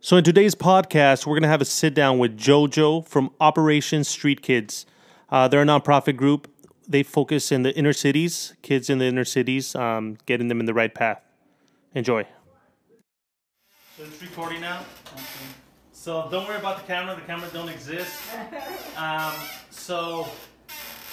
So, in today's podcast, we're going to have a sit down with JoJo from Operation Street Kids. Uh, they're a nonprofit group. They focus in the inner cities, kids in the inner cities, um, getting them in the right path. Enjoy. So, it's recording now. So, don't worry about the camera. The camera don't exist. Um, so,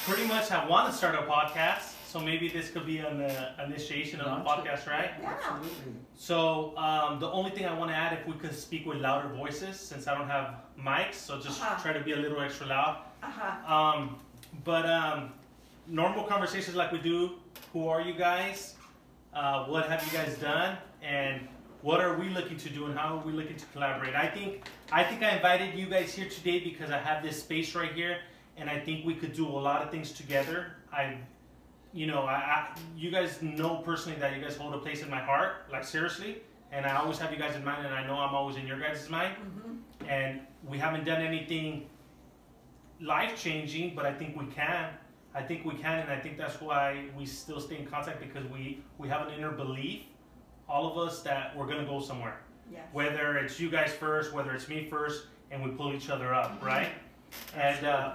pretty much, I want to start a podcast. So maybe this could be an uh, initiation of the podcast, right? Yeah. Absolutely. So um, the only thing I want to add, if we could speak with louder voices, since I don't have mics, so just Uh-huh. try to be a little extra loud. Uh-huh. Um, but um, normal conversations like we do. Who are you guys? Uh, what have you guys done? And what are we looking to do? And how are we looking to collaborate? I think I think I invited you guys here today because I have this space right here, and I think we could do a lot of things together. I, you know, I, I you guys know personally that you guys hold a place in my heart, like seriously. And I always have you guys in mind, and I know I'm always in your guys' mind. Mm-hmm. And we haven't done anything life changing, but I think we can. I think we can, and I think that's why we still stay in contact because we we have an inner belief, all of us, that we're gonna go somewhere. Yes. Whether it's you guys first, whether it's me first, and we pull each other up, Mm-hmm. right? And uh,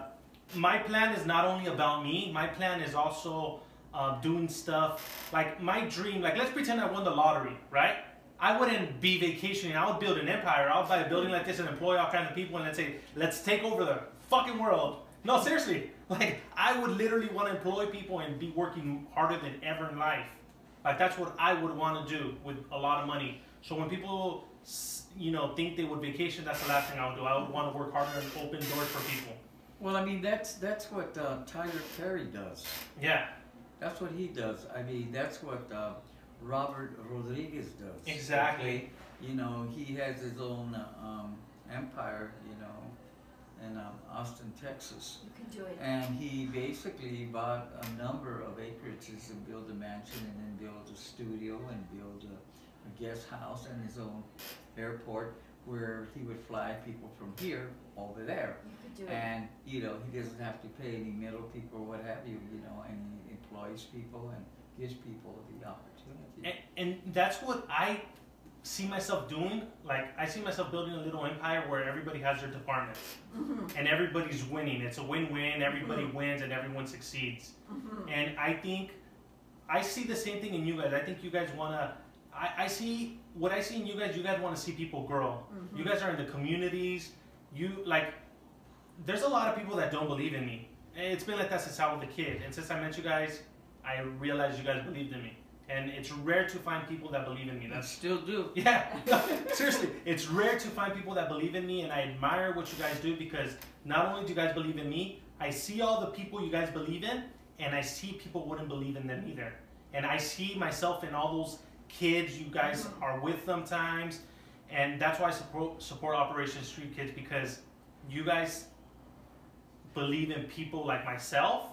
my plan is not only about me. My plan is also uh, doing stuff like my dream. Like let's pretend I won the lottery, right? I wouldn't be vacationing. I would build an empire. I would buy a building like this and employ all kinds of people, and let's say, let's take over the fucking world. No, seriously. Like I would literally want to employ people and be working harder than ever in life. Like that's what I would want to do with a lot of money. So when people, you know, think they would vacation, that's the last thing I would do. I would want to work harder and open doors for people. Well, I mean, that's that's what uh, Tyler Perry does. Yeah, That's what he does. I mean, that's what uh, Robert Rodriguez does. Exactly. You know, he has his own uh, um, empire. You know, in um, Austin, Texas, You can do it. and he basically bought a number of acreages and built a mansion, and then built a studio and built a, a guest house and his own airport where he would fly people from here over there. You could do it. And, you know, he doesn't have to pay any middle people or what have you, you know, and he employs people and gives people the opportunity. and, and that's what I see myself doing. Like I see myself building a little empire where everybody has their department Mm-hmm. and everybody's winning. It's a win-win. Everybody wins and everyone succeeds. Mm-hmm. And I think I see the same thing in you guys. I think you guys wanna. I, I see what I see in you guys. You guys want to see people grow. Mm-hmm. You guys are in the communities. You like. There's a lot of people that don't believe in me. It's been like that since I was a kid. And since I met you guys, I realized you guys believed in me. And it's rare to find people that believe in me. That's still do. yeah, seriously, it's rare to find people that believe in me, and I admire what you guys do because not only do you guys believe in me, I see all the people you guys believe in, and I see people wouldn't believe in them either. And I see myself in all those kids you guys mm-hmm. are with sometimes, and that's why I support support Operation Street Kids because you guys believe in people like myself.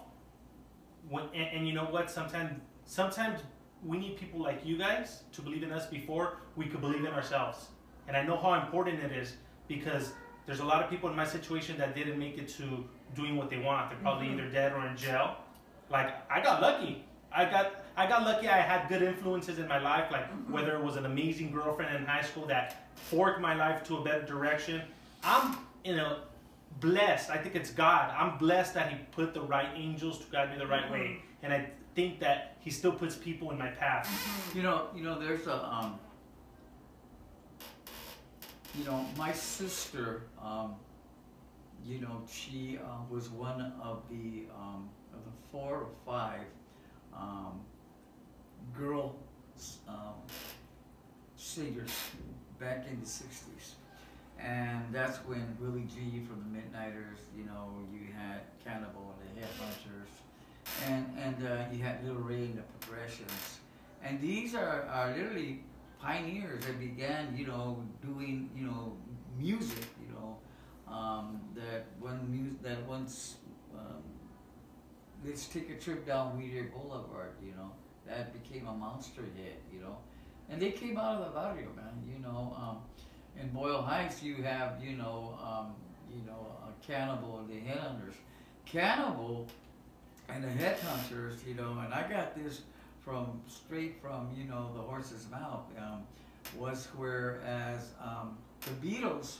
When, and, and you know what? Sometimes sometimes we need people like you guys to believe in us before we could believe in ourselves. And I know how important it is because there's a lot of people in my situation that didn't make it to doing what they want. They're probably mm-hmm. either dead or in jail. Like I got lucky. I got I got lucky. I had good influences in my life, like mm-hmm. whether it was an amazing girlfriend in high school that forked my life to a better direction. I'm you know blessed. I think it's God. I'm blessed that He put the right angels to guide me the right way, and I think that He still puts people in my path. You know, you know, there's a, um, you know, my sister, um, you know, she uh, was one of the um, of the four or five um, girl um, singers back in the '60s, and that's when Willie G from the Midniters, you know, you had Cannibal and the Headhunters, and and uh, you had Little Ray and the Progressions, and these are, are literally pioneers that began, you know, doing you know music, you know, um, that when mu- that once um, let's take a trip down Whittier Boulevard, you know, that became a monster hit, you know, and they came out of the barrio, man, you know. Um, in Boyle Heights, you have, you know, um, you know, Cannibal and the Headhunters. Cannibal and the Headhunters, you know, and I got this from straight from, you know, the horse's mouth. Um, was whereas um, the Beatles,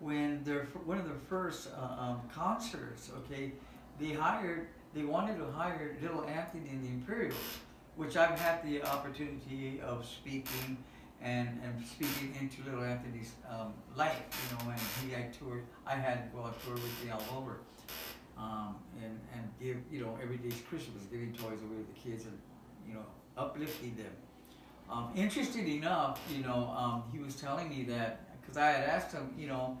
when their one of their first uh, um, concerts, okay, they hired they wanted to hire Little Anthony and the Imperials, which I've had the opportunity of speaking and, and speaking into Little Anthony's um, life, you know, and he had toured, I had go on tour with me all over, um, and, and give, you know, every day's Christmas, giving toys away to the kids and, you know, uplifting them. Um, interesting enough, you know, um, he was telling me that, because I had asked him, you know,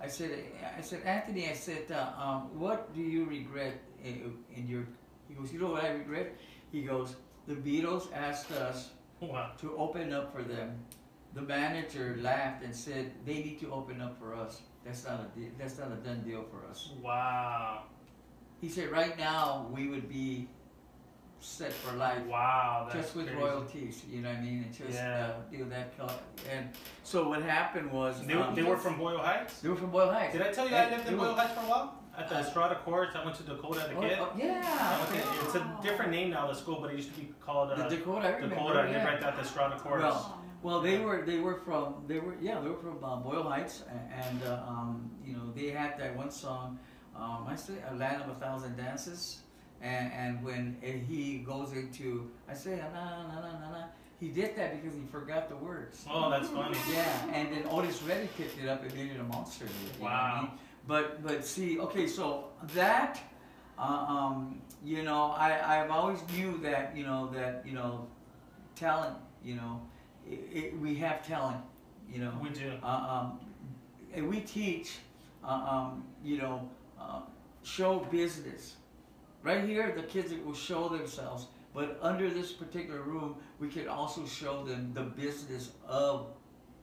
I said, I said, Anthony, I said, uh, um, what do you regret in, in your, he goes, you know what I regret? He goes, the Beatles asked us Wow. to open up for them. The manager laughed and said, "They need to open up for us. That's not a de- that's not a done deal for us." Wow. He said, "Right now we would be set for life, Wow. Just with crazy. royalties. You know what I mean? And just Yeah. uh, do that. Color. And so what happened was They, um, they were from Boyle Heights. they were from Boyle Heights. Did I tell you They- I lived in Boyle Heights for a while? At the Estrada Courts. I went to Dakota as a Oh, kid. oh, yeah. it's a different name now, the school, but it used to be called uh, The Dakota. I remember. Dakota. Yeah. at the Estrada Courts. Well, Well, they were they were from they were yeah they were from uh, Boyle Heights and uh, um, you know they had that one song um, I say a land of a thousand dances and and when he goes into I say na na na na na he did that because he forgot the words oh, that's funny. yeah and then Otis Reddy picked it up and made it a monster you know what I Wow. mean? but but see okay so that uh, um, you know I I've always knew that you know that you know talent you know it, it, we have talent you know We do. uh, um, and we teach, uh, um, you know, uh, show business. Right here, the kids will show themselves, but under this particular room, we can also show them the business of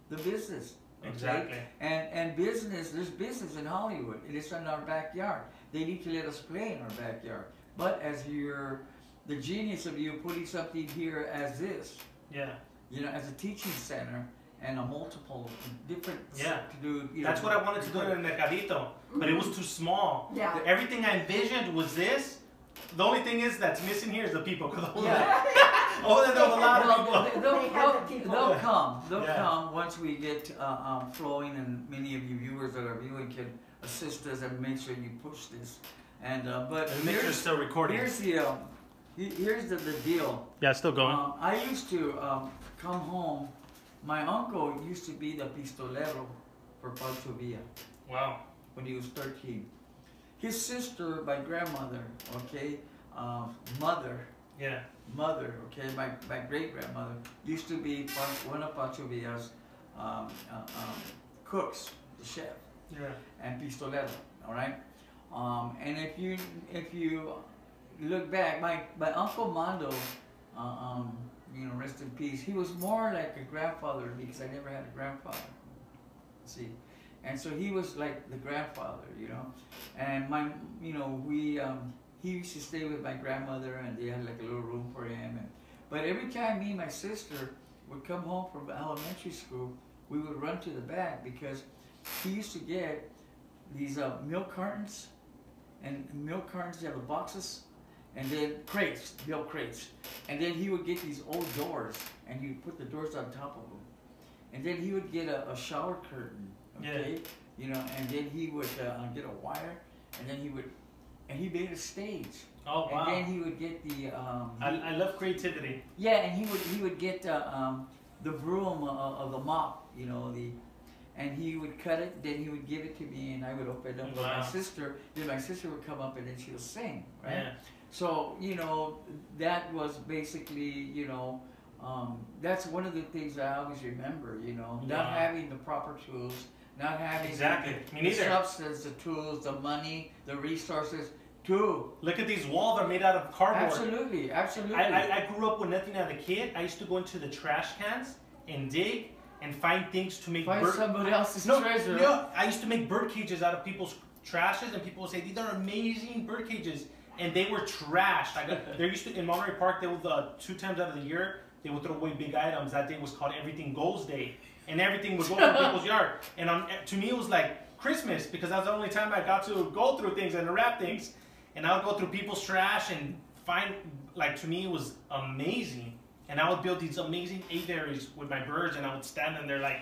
the business. Okay? Exactly. And and business, there's business in Hollywood. It is in our backyard. They need to let us play in our backyard. But as you're, the genius of you putting something here as this, Yeah. you know, as a teaching center and a multiple different Yeah. to do. You That's know, what I wanted to do in Mercadito, but it was too small. Yeah. Everything I envisioned was this. The only thing is that's missing here is the people other than- Yeah. other than there a lot of people. they- they'll, They have the they'll, they'll come. They'll Yeah. come once we get uh, um, flowing, and many of you viewers that are viewing can assist us and make sure you push this. And uh, but And make sure it's here's, still recording. here's the he- here's the, the deal. Yeah, still going. Um, I used to um, come home. My uncle used to be the pistolero for Pancho Villa. Wow. when he was 13. His sister, my grandmother, okay, um, mother, Yeah. mother, okay, my, my great grandmother used to be one of Pancho Villa's um, uh, um, cooks, the chef, Yeah. and pistolero, all right. Um, and if you if you look back, my my uncle Mondo, uh, um, you know, rest in peace. He was more like a grandfather because I never had a grandfather. See, and so he was like the grandfather, you know. And my, you know, we um, he used to stay with my grandmother, and they had like a little room for him. And but every time me and my sister would come home from elementary school, we would run to the back because he used to get these uh, milk cartons, and milk cartons they have the boxes, and then crates, milk crates, and then he would get these old doors, and he would put the doors on top of them, and then he would get a, a shower curtain, okay, you know, and then he would uh, get a wire, and then he would, and he made a stage, Oh wow! and then he would get the um, I, I love creativity. yeah, and he would he would get uh, um, the broom uh, of the mop, you know, the, and he would cut it. Then he would give it to me, and I would open it up for my sister. Then my sister would come up, and then she would sing, right? Yeah. So you know, that was basically you know, um, that's one of the things I always remember. You know, not having the proper tools, not having Exactly. the, Me the substance, the tools, the money, the resources to Look at these walls They're made out of cardboard. absolutely, absolutely. I, I, I grew up with nothing as a kid. I used to go into the trash cans and dig and find things to make Find bird. somebody else's no, treasure. no, I used to make bird cages out of people's trashes, and people would say these are amazing bird cages, and they were trashed. I got, there used to in Monterey Park. They would uh, two times out of the year they would throw away big items. That day was called Everything Goes Day, and everything would go from people's yard. And on, to me, it was like Christmas because that was the only time I got to go through things and wrap things. And I would go through people's trash and find like to me it was amazing. and I would build these amazing aviaries with my birds, and I would stand in there like.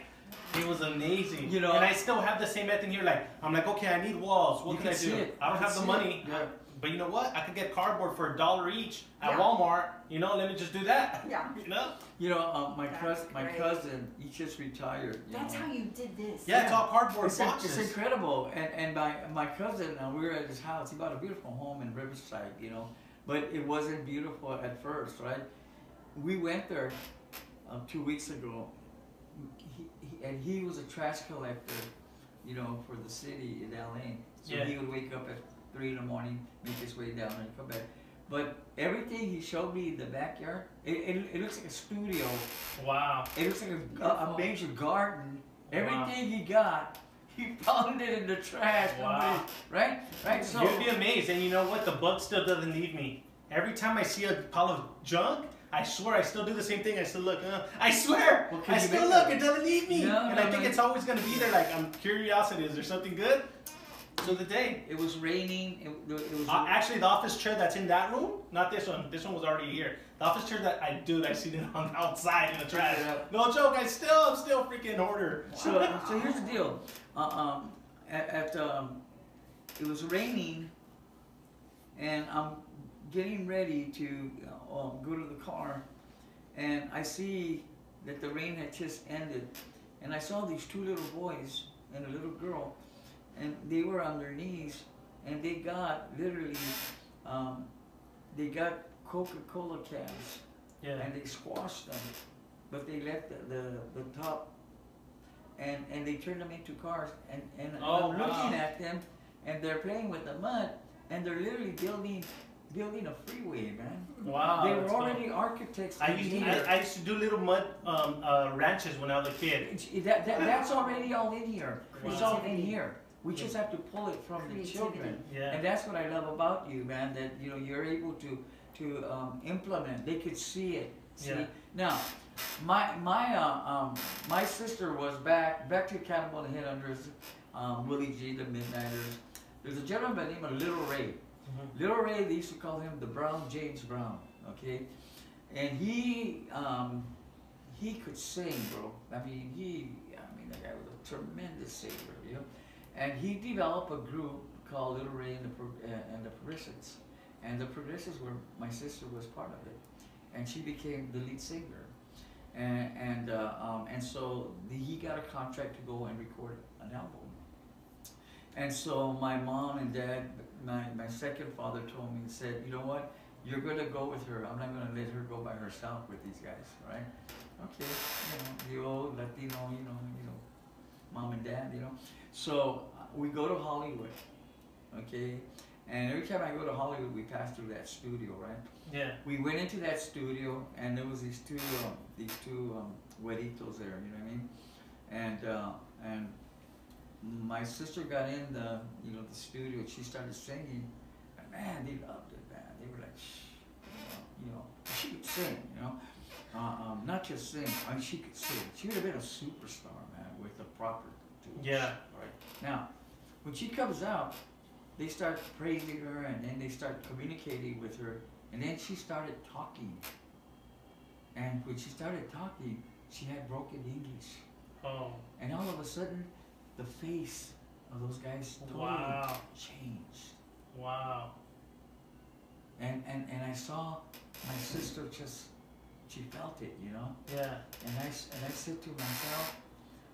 It was amazing, You know- and I still have the same method here. Like I'm like, okay, I need walls. What can, I can see do? it. I don't have the see money, it. Yeah. But you know what? I could get cardboard for a dollar each at Yeah. Walmart. You know, let me just do that. Yeah. You know? You know, uh, my cousin, my cousin, he just retired. You That's know. how you did this. Yeah, it's all cardboard It's, in- boxes. it's incredible, and and my my cousin, uh, we were at his house. He bought a beautiful home in Riverside, you know, but it wasn't beautiful at first, right? We went there um, two weeks ago, he, he, and he was a trash collector, you know, for the city in LA. So Yeah. he would wake up at three in the morning, make his way down, and come back. But everything he showed me in the backyard, it, it, it looks like a studio. Wow. It looks like a, a, a major garden. Wow. Everything he got, he found it in the trash. Wow. Nobody- Right? Right? So, You'd be amazed, and you know what? The bug still doesn't leave me. Every time I see a pile of junk, I swear I still do the same thing. I still look. Uh, I swear, Well, I still look. that- It doesn't leave me, No, and no, I think no. it's always gonna be there. Like I'm curiosity. Is there something good? So the day. it was raining. It, it was. Uh, actually, the office chair that's in that room, not this one. This one was already here. The office chair that I dude, I seen it on outside in the trash. Yeah. No joke. I still, I'm still freaking hoarder. so, so here's the deal. Uh, um, at, at um, it was raining, and I'm getting ready to uh, um, go to the car, and I see that the rain had just ended, and I saw these two little boys and a little girl, and they were on their knees, and they got literally, um, they got Coca-Cola cans yeah. and they squashed them, but they left the, the, the top, and, and they turned them into cars, and, and Oh, I'm wow. looking at them, and they're playing with the mud, and they're literally building, building a freeway, man. Wow. they were cool. already architects. I used, to. I, I used to do little mud um, uh, ranches when I was a kid. That, that, that's already all in here. It's all in here. We just have to pull it from the children. Yeah. And that's what I love about you, man. That you know you're able to to um, implement. They could see it. See? Yeah. Now, my my uh, um, my sister was back back to Cannibal and Headhunters, um, Willie G, the Midniters. There's a gentleman by the name of Little Ray. Mhm. Little Ray, they used to call him the Brown James Brown. Okay, and he um, he could sing, bro. I mean, he I mean that guy was a tremendous singer, you know. And he developed a group called Little Ray and the uh, and the Progressives, and the Progressives were my sister was part of it, and she became the lead singer, and and uh, um, and so the, he got a contract to go and record an album. And so my mom and dad, my, my second father told me, and said, you know what, you're gonna go with her. I'm not gonna let her go by herself with these guys, right? Okay, you know, the old Latino, you know, you know, mom and dad, you know. So we go to Hollywood, okay, and every time I go to Hollywood, we pass through that studio, right? Yeah. We went into that studio, and there was these two, um, these two um, güeritos there. You know what I mean? And uh, and my sister got in the, you know, the studio. and She started singing, and man, they loved it, man. They were like, Shh, you know, she could sing, you know, uh, um, not just sing. I mean, she could sing. She would have been a superstar, man, with the proper tools. Yeah. Right. Now, when she comes out, they start praising her and then they start communicating with her and then she started talking. And when she started talking, she had broken English. Oh. And all of a sudden, the face of those guys totally Wow. changed. Wow. And, and, and I saw my sister just, she felt it, you know? Yeah. And I, and I said to myself,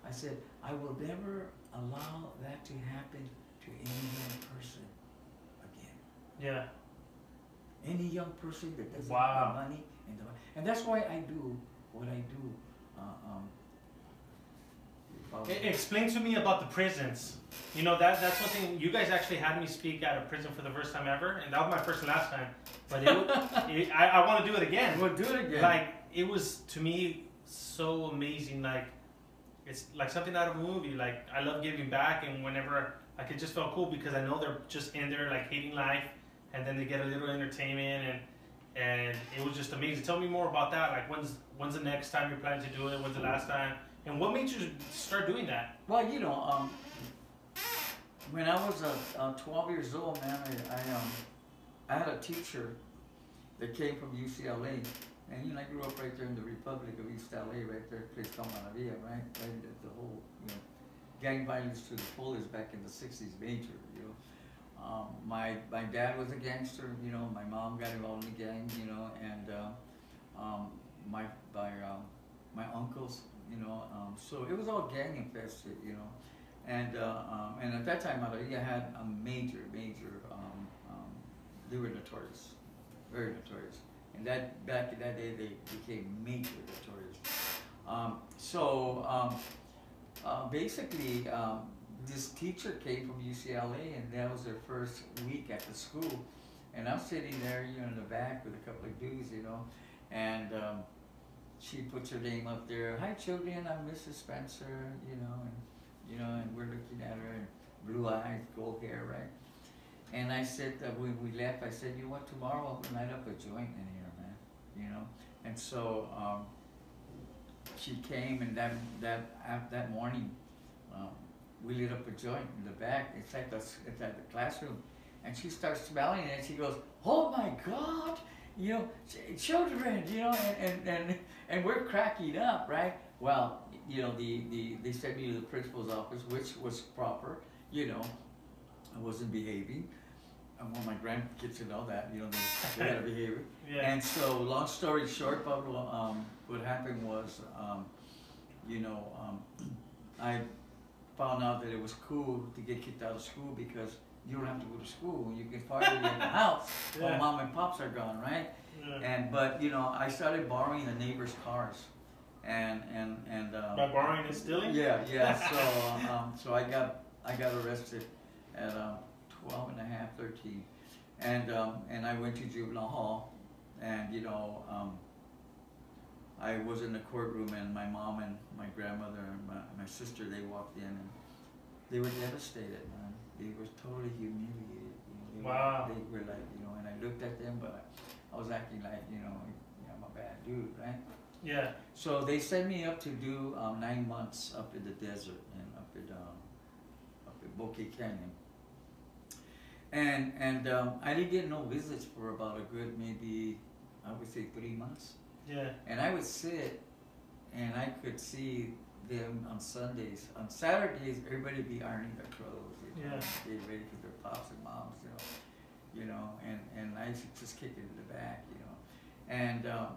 I said, I will never allow that to happen to any young person again. Yeah. Any young person that doesn't Wow. have the money and the, and that's why I do what I do. Uh, um, explain to me about the prisons. You know that that's one thing. You guys actually had me speak at a prison for the first time ever, and that was my first and last time. But it, it, I, I want to do it again. We'll do it again. Like it was to me so amazing. Like it's like something out of a movie. Like I love giving back, and whenever like it just felt cool because I know they're just in there like hating life, and then they get a little entertainment, and and it was just amazing. Tell me more about that. Like when's when's the next time you're planning to do it? When's the last time? And what made you start doing that? Well, you know, um, when I was uh, uh, 12 years old, man, I, I, um, I had a teacher that came from UCLA, And you know, I grew up right there in the Republic of East LA, right there, place called Maravilla, right? Right, the, whole, you know, gang violence to the fullest back in the sixties, major, you know. Um, my, my dad was a gangster, you know, my mom got involved in the gang, you know, and, uh, um, my, my, um, my uncles, you know, um, so it was all gang infested, you know. And, uh, um, and at that time, Maravilla had a major, major, um, they were notorious, very notorious. And that, back in that day, they became major notorious. Um, so, um, uh, basically, um, this teacher came from UCLA, and that was their first week at the school. And I'm sitting there, you know, in the back with a couple of dudes, you know, and um, she puts her name up there. Hi, children, I'm Mrs. Spencer, you know, and you know, and we're looking at her, and blue eyes, gold hair, right? And I said that when we left, I said, you know what, tomorrow I'll light up a joint you know. And so um, she came, and that that that morning, um, we lit up a joint in the back. It's at the it's at the classroom, and she starts smelling it, and she goes, "Oh my God!" You know, ch- children, you know, and, and, and, and we're cracking up, right? Well, you know, the, the they sent me to the principal's office, which was proper, you know, I wasn't behaving. I want my grandkids to know that, you know, they, they gotta behave. Yeah. And so, long story short, Pablo, um, what happened was, um, you know, um, I found out that it was cool to get kicked out of school because you don't have to go to school. You can party in the house while mom and pops are gone, right? Yeah. And but you know, I started borrowing the neighbors' cars, and and and. Um, By borrowing and stealing? yeah, yeah. So, um, so I got I got arrested at um, 12 and a half, 13, and um, and I went to juvenile hall, and you know, um, I was in the courtroom, and my mom and my grandmother and my, my sister they walked in, and they were devastated, man. They were totally humiliated. You know, they Wow. Were, they were like, you know, and I looked at them, but I was acting like, you know, I'm a bad dude, right? Yeah. So they sent me up to do um, nine months up in the desert and up in um, up in Bouquet Canyon. And and um, I didn't get no visits for about a good maybe I would say three months. Yeah. And I would sit and I could see them on Sundays. On Saturdays, everybody would be ironing their clothes, you know, Yeah. getting ready for their pops and moms, you know, you know. And and I used to just kick it in the back, you know. And um,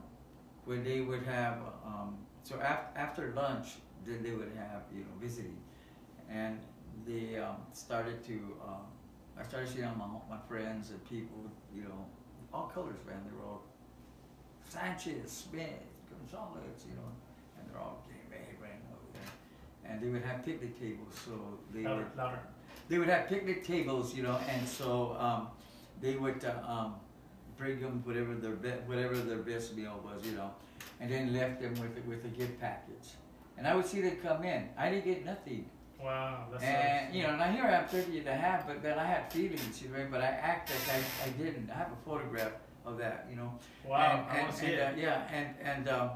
when they would have um, so af- after lunch, then they would have you know visiting, and they um, started to. Um, I started seeing all my my friends and people, you know, all colors, man. They were all Sanchez, Smith, Gonzalez, you know, and they're all right over there. And they would have picnic tables, so they Louder. would Louder. they would have picnic tables, you know, and so um, they would uh, um, bring them whatever their be- whatever their best meal was, you know, and then left them with with a gift package. And I would see them come in. I didn't get nothing. Wow. That's And you know, now here I'm 30 and a half, but then I had feelings, you know, but I act like I, I didn't. I have a photograph of that, you know. Wow. And, I want and, to see and, it. uh, yeah, and and um,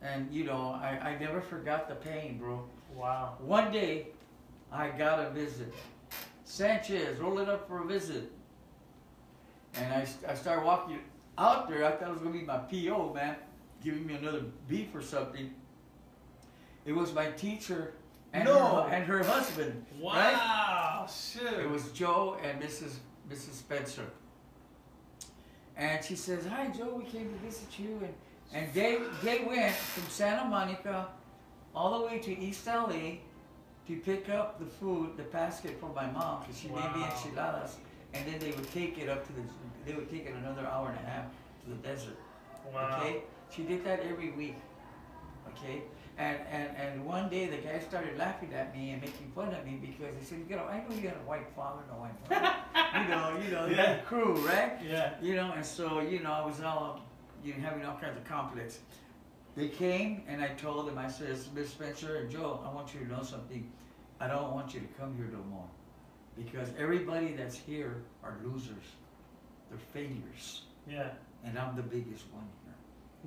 and you know, I, I never forgot the pain, bro. Wow. One day, I got a visit. Sanchez, roll it up for a visit. And I, I started walking out there. I thought it was gonna be my PO, man, giving me another beef or something. It was my teacher and No. her and her husband. Wow. Shoot. It was Joe and Mrs. Mrs. Spencer. And she says, "Hi, Joe. We came to visit you." And and they they went from Santa Monica all the way to East LA to pick up the food, the basket for my mom, because she made me Wow. enchiladas. And then they would take it up to the. They would take it another hour and a half to the desert. Wow. Okay, she did that every week. Okay, and and and one day the guy started laughing at me and making fun of me because he said, you know, I know you got a white father and a white mother. you know, you know, Yeah. yeah. crew, right? Yeah. You know, and so you know, I was all you know, having all kinds of conflicts. They came and I told them, I said, Miss Spencer and Joe, I want you to know something. I don't want you to come here no more. Because everybody that's here are losers. They're failures. Yeah. And I'm the biggest one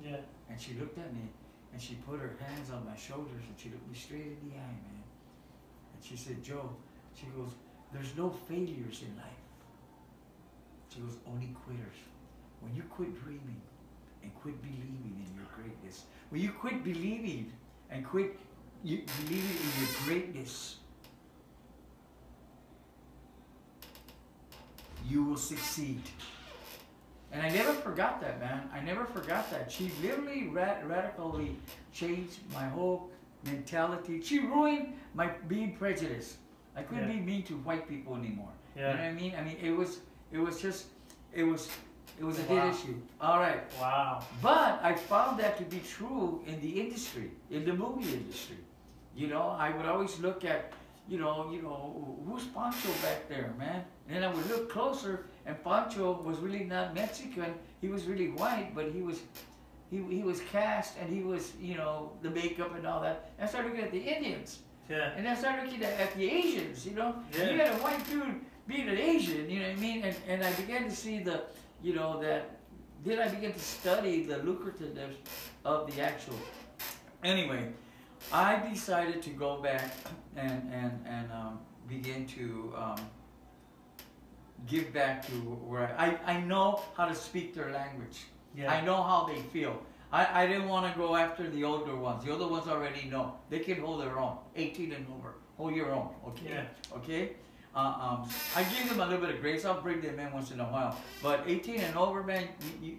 here. Yeah. And she looked at me and she put her hands on my shoulders and she looked me straight in the eye, man. And she said, Joe, she goes, there's no failures in life. She goes, only quitters. When you quit dreaming, and quit believing in your greatness. When you quit believing and quit you, believing in your greatness, you will succeed. And I never forgot that, man. I never forgot that. She literally ra- radically changed my whole mentality. She ruined my being prejudiced. I couldn't Yeah. be mean to white people anymore. You know Yeah. what I mean? I mean, it was, it was just, it was, it was a Wow. dead issue. All right. Wow. But I found that to be true in the industry, in the movie industry. You know, I would always look at, you know, you know, who's Pancho back there, man? And then I would look closer, and Pancho was really not Mexican. He was really white, but he was, he, he was cast, and he was, you know, the makeup and all that. And I started looking at the Indians, Yeah. and I started looking at, at the Asians. You know, Yeah. you had a white dude being an Asian. You know what I mean? And and I began to see the, you know, that. Then I began to study the lucrativeness of the actual. Anyway, I decided to go back and and and um, begin to um, give back to where I, I know how to speak their language. Yeah. I know how they feel. I, I didn't want to go after the older ones. The older ones already know. They can hold their own. 18 and over. Hold your own. Okay? Yeah. Okay? Uh, um, I give them a little bit of grace. I'll bring them in once in a while. But 18 and over, man, you,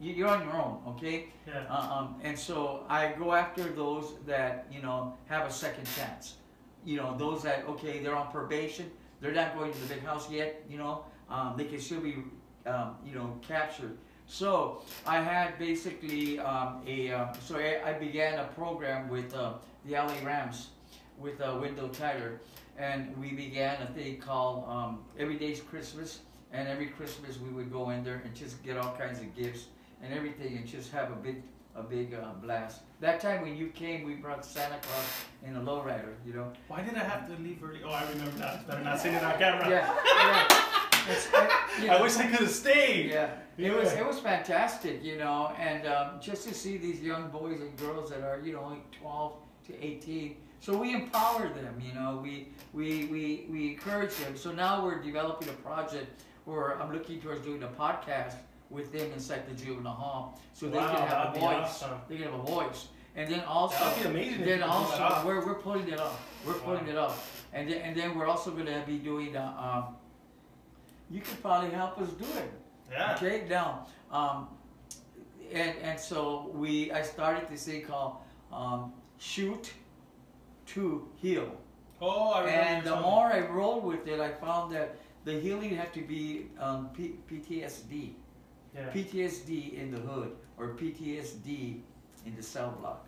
you, you're on your own. Okay? Yeah. Uh, um, and so I go after those that, you know, have a second chance. You know, those that, okay, they're on probation. They're not going to the big house yet, you know. Um, they can still be, um, you know, captured. So I had basically um, a, um, so I, I began a program with uh, the LA Rams, with uh, Wendell Tyler. And we began a thing called um, Every Day's Christmas. And every Christmas we would go in there and just get all kinds of gifts and everything and just have a big a big uh, blast. That time when you came, we brought Santa Claus in a lowrider, you know. Why did I have to leave early? Oh, I remember that. It's better not it on camera. Yeah, yeah. Uh, you I wish I could have stayed. Yeah, it was it was fantastic, you know, and um, just to see these young boys and girls that are you know like 12 to 18. So we empower them, you know, we we we we encourage them. So now we're developing a project where I'm looking towards doing a podcast with them inside the juvenile hall, so they Wow, can have a voice. awesome. They can have a voice, and then also That would be amazing. if you then also we're, we're pulling it off. We're pulling Wow. it off, and then, and then we're also going to be doing. Uh, um, you could probably help us do it. Yeah. Okay, now, um, and and so we I started this thing called um, shoot to heal, Oh, I remember. and the more I rolled with it, I found that the healing had to be um, P- PTSD, Yeah. PTSD in the hood or PTSD in the cell block.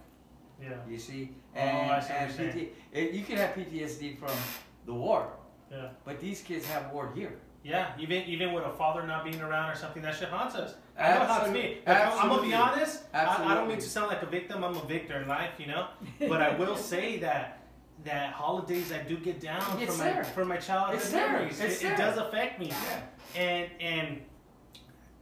Yeah. You see, Oh, and, I see and. PT, it, you can have PTSD from the war, Yeah. but these kids have war here. Yeah. Even even with a father not being around or something, that shit haunts us. I know how me. Like, I'm, gonna be honest. I, I don't mean to sound like a victim. I'm a victor in life, you know. But I will say that that holidays I do get down It's from my there. from my childhood It's memories. It, it does affect me, Yeah. and and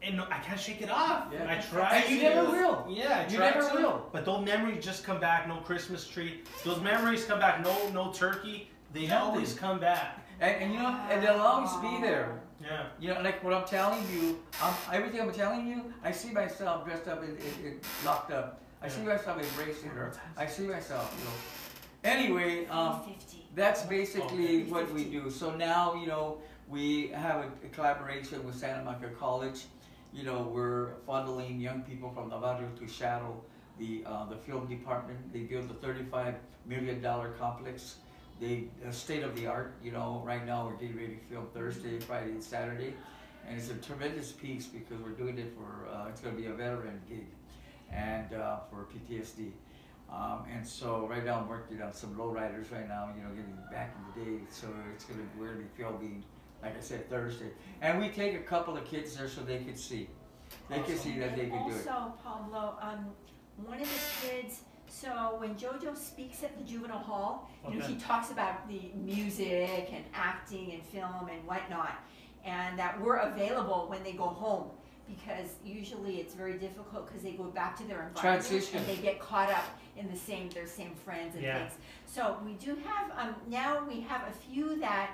and I can't shake it off. Yeah. I try. And you to. never will. Yeah, I You never to. will. But those memories just come back. No Christmas tree. Those memories come back. No no turkey. They Nothing. always come back. And, and you know, and they'll always be there. Yeah. You know, like what I'm telling you, um, everything I'm telling you, I see myself dressed up and, and, and locked up. I see myself embracing her. I see myself, you know. Anyway, um, that's basically Okay. what we do. So now, you know, we have a, a collaboration with Santa Monica College. You know, we're funneling young people from the barrio to shadow the uh, the film department. They built a 35 million dollar complex. They uh, state of the art. You know, right now we're getting ready to film Thursday, Friday, and Saturday, and it's a tremendous piece because we're doing it for. Uh, it's going to be a veteran gig, and uh, for PTSD. Um, and so right now I'm working on some lowriders right now, you know, getting back in the day. So it's gonna be really feel being, like I said, Thursday. And we take a couple of kids there so they could see. They could see that they could do it. Also, Pablo, um, one of the kids, so when JoJo speaks at the juvenile hall, you know, Okay. he talks about the music and acting and film and whatnot, and that we're available when they go home. Because usually it's very difficult because they go back to their environment Transition. and they get caught up in the same their same friends and Yeah. things. So we do have um, now we have a few that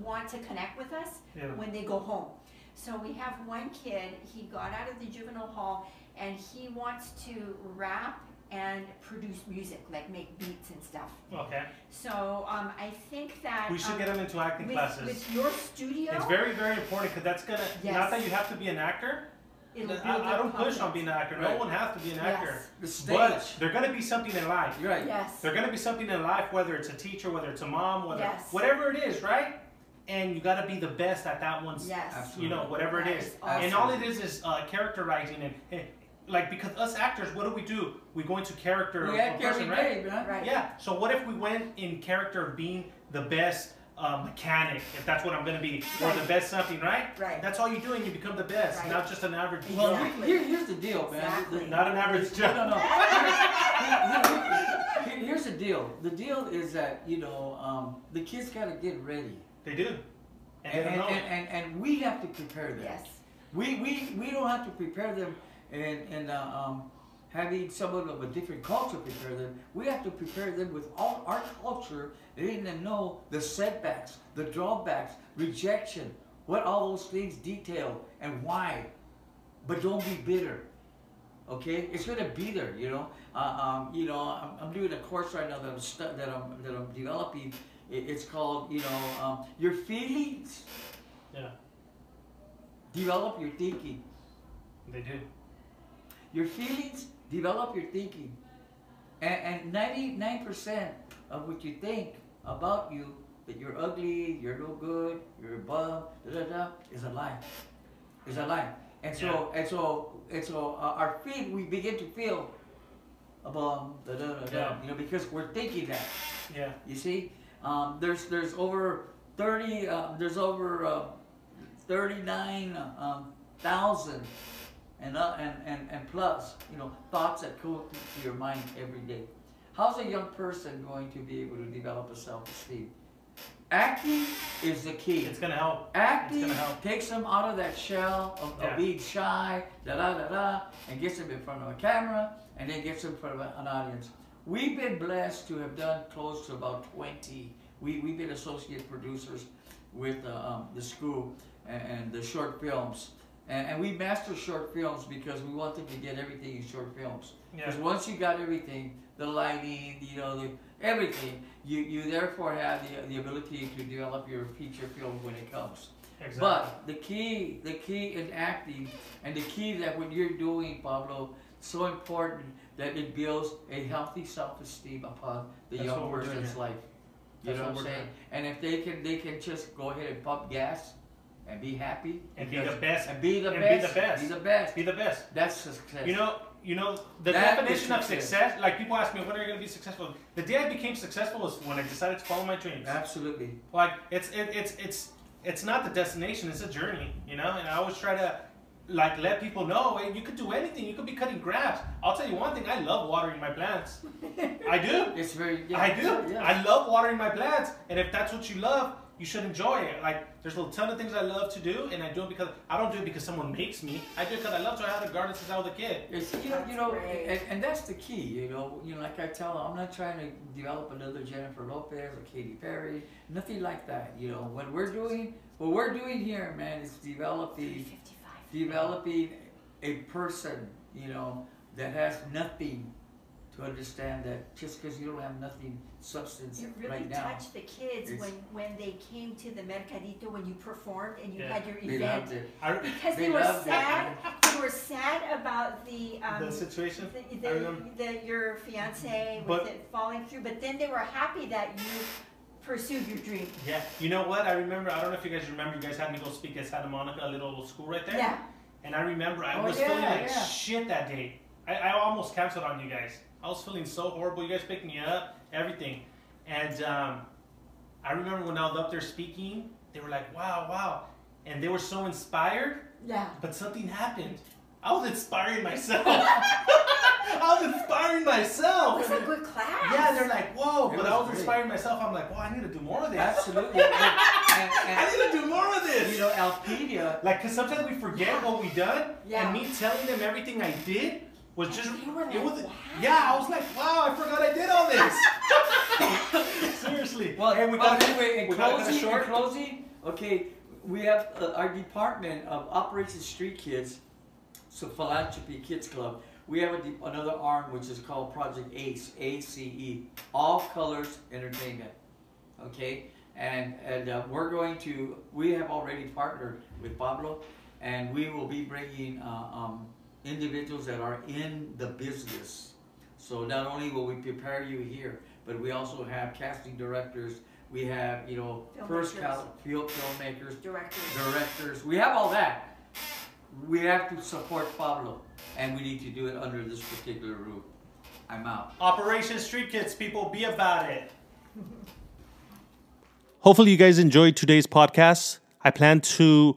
want to connect with us Yeah. when they go home. So we have one kid, he got out of the juvenile hall and he wants to rap and produce music, like make beats and stuff. Okay. So um, I think that We should um, get them into acting with, classes. with your studio, It's very, very important because that's gonna. Yes. Not that you have to be an actor. it'll build I, I don't push on being an actor. No one has to be an actor. Yes. The stage. But they're gonna be something in life. You're right. Yes. They're gonna be something in life, whether it's a teacher, whether it's a mom, whether Yes. whatever it is, right? And you gotta be the best at that one. Yes. Absolutely. You know, whatever it That is. is awesome. And all it is is uh, characterizing and, and like because us actors, what do we do? We go into character of We a act person, right? day. Right. Yeah. So what if we went in character of being the best uh, mechanic, if that's what I'm gonna be, or the best something, right? Right. That's all you do, and you become the best, Right. not just an average. Well, Exactly. here, here's the deal, man. Exactly. Not an average Joe. No, no, no. Here- here- here- here's the deal. The deal is that you know um, the kids got to get ready, They do, and, and and, and, and, and we have to prepare them. Yes. We, we we don't have to prepare them and and uh, um, having someone of a different culture prepare them. We have to prepare them with all our culture, letting them know the setbacks, the drawbacks, rejection, what all those things detail and why. But don't be bitter. Okay, it's gonna be there. You know, uh, um, you know, I'm, I'm doing a course right now that I'm stu- that I'm that I'm developing. It's called, you know, um, your feelings yeah, develop your thinking. they do. Your feelings develop your thinking. And, and 99% of what you think about you, that you're ugly, you're no good, you're a bum, da da da, is a lie. Is a lie. And so, and so, and so, uh, our feet, we begin to feel a bum, da da da da, Yeah. you know, because we're thinking that. Yeah, You see, um, there's there's over thirty uh, there's over uh, thirty nine um, thousand and, uh, and and and plus you know thoughts that go to your mind every day. How's a young person going to be able to develop a self esteem? Acting is the key. it's gonna help. Acting gonna help. takes them out of that shell of, Yeah. of being shy, da da da da, and gets them in front of a camera, and then gets them in front of an audience. We've been blessed to have done close to about 20. We, we've been associate producers with uh, um, the school and, and the short films. And, and we master short films because we want them to get everything in short films. Yeah, Because once you got everything, the lighting, you know, the, everything, you, you therefore have the, the ability to develop your feature film when it comes. exactly. But the key, the key in acting, and the key that when you're doing Pablo, so important that it builds a healthy self-esteem upon the That's young doing person's life. You That's know what I'm saying? And if they can, they can just go ahead and pump gas and be happy and be the best. and be the and best. be the best. Be the best. Be the best. That's success. You know, you know the That definition of success. Like people ask me, when are you gonna be successful? The day I became successful was when I decided to follow my dreams. Absolutely. Like it's it, it's it's it's not the destination; it's a journey, you know. And I always try to like let people know, hey, you could do anything. You could be cutting grass. I'll tell you one thing: I love watering my plants. I do. It's very. Yeah, I do. yeah. I love watering my plants, and if that's what you love, you should enjoy it. Like there's a ton of things I love to do, and I do it because I don't do it because someone makes me. I do it because I love to. I had a garden since I was a kid. It's, you know, you know, and, and that's the key. You know, you know, like I tell them, I'm not trying to develop another Jennifer Lopez or Katy Perry, nothing like that. You know, what we're doing, what we're doing here, man, is developing, developing a person, you know, that has nothing to understand that just because you don't have nothing substance It really right now, touched the kids It's- when, when they came to the Mercadito when you performed and you Yeah. had your they event. loved it. I, Because They they, were loved it. sad. They were sad about the um, the situation. the, I the, remember. the, your fiance with But- it falling through, but then they were happy that you pursued your dream. Yeah, you know what? I remember. I don't know if you guys remember. You guys had me go speak at Santa Monica, a little school right there. Yeah. And I remember I Oh, was yeah, feeling like yeah. shit that day. I, I almost canceled on you guys. I was feeling so horrible. You guys picked me up, everything. And um, I remember when I was up there speaking, they were like, wow, wow. And they were so inspired, Yeah. but something happened. I was inspiring myself. I was inspiring myself. It myself. was a good class. Yeah, they're like, whoa. It But was I was great. inspiring myself. I'm like, well, I need to do more of this. Absolutely. and, and, I and, need to do more of this. you know, Alpedia, Like, cause sometimes we forget what we done, Yeah. and me telling them everything I did was just. You were it was. wow. Yeah, I was like, wow, I forgot I did all this. Seriously. Well, hey, we well, got anyway, in we gotta cut it closing, in closing, okay, we have uh, our department of Operation Street Kids so Philanthropy Kids Club. We have a, another arm which is called Project ACE, A-C-E, All Colors Entertainment. Okay, and and uh, we're going to. We have already partnered with Pablo, and we will be bringing uh, um, individuals that are in the business. So not only will we prepare you here, but we also have casting directors. We have you know first Filmmakers. cal- field filmmakers, Directors. directors. We have all that. We have to support Pablo, and we need to do it under this particular roof. I'm out. Operation Street Kids, people, be about it. Hopefully, you guys enjoyed today's podcast. I plan to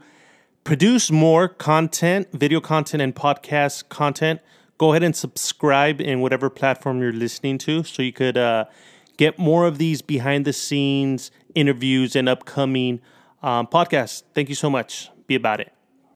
produce more content, video content, and podcast content. Go ahead and subscribe in whatever platform you're listening to so you could uh, get more of these behind the scenes interviews and upcoming um, podcasts. Thank you so much. Be about it.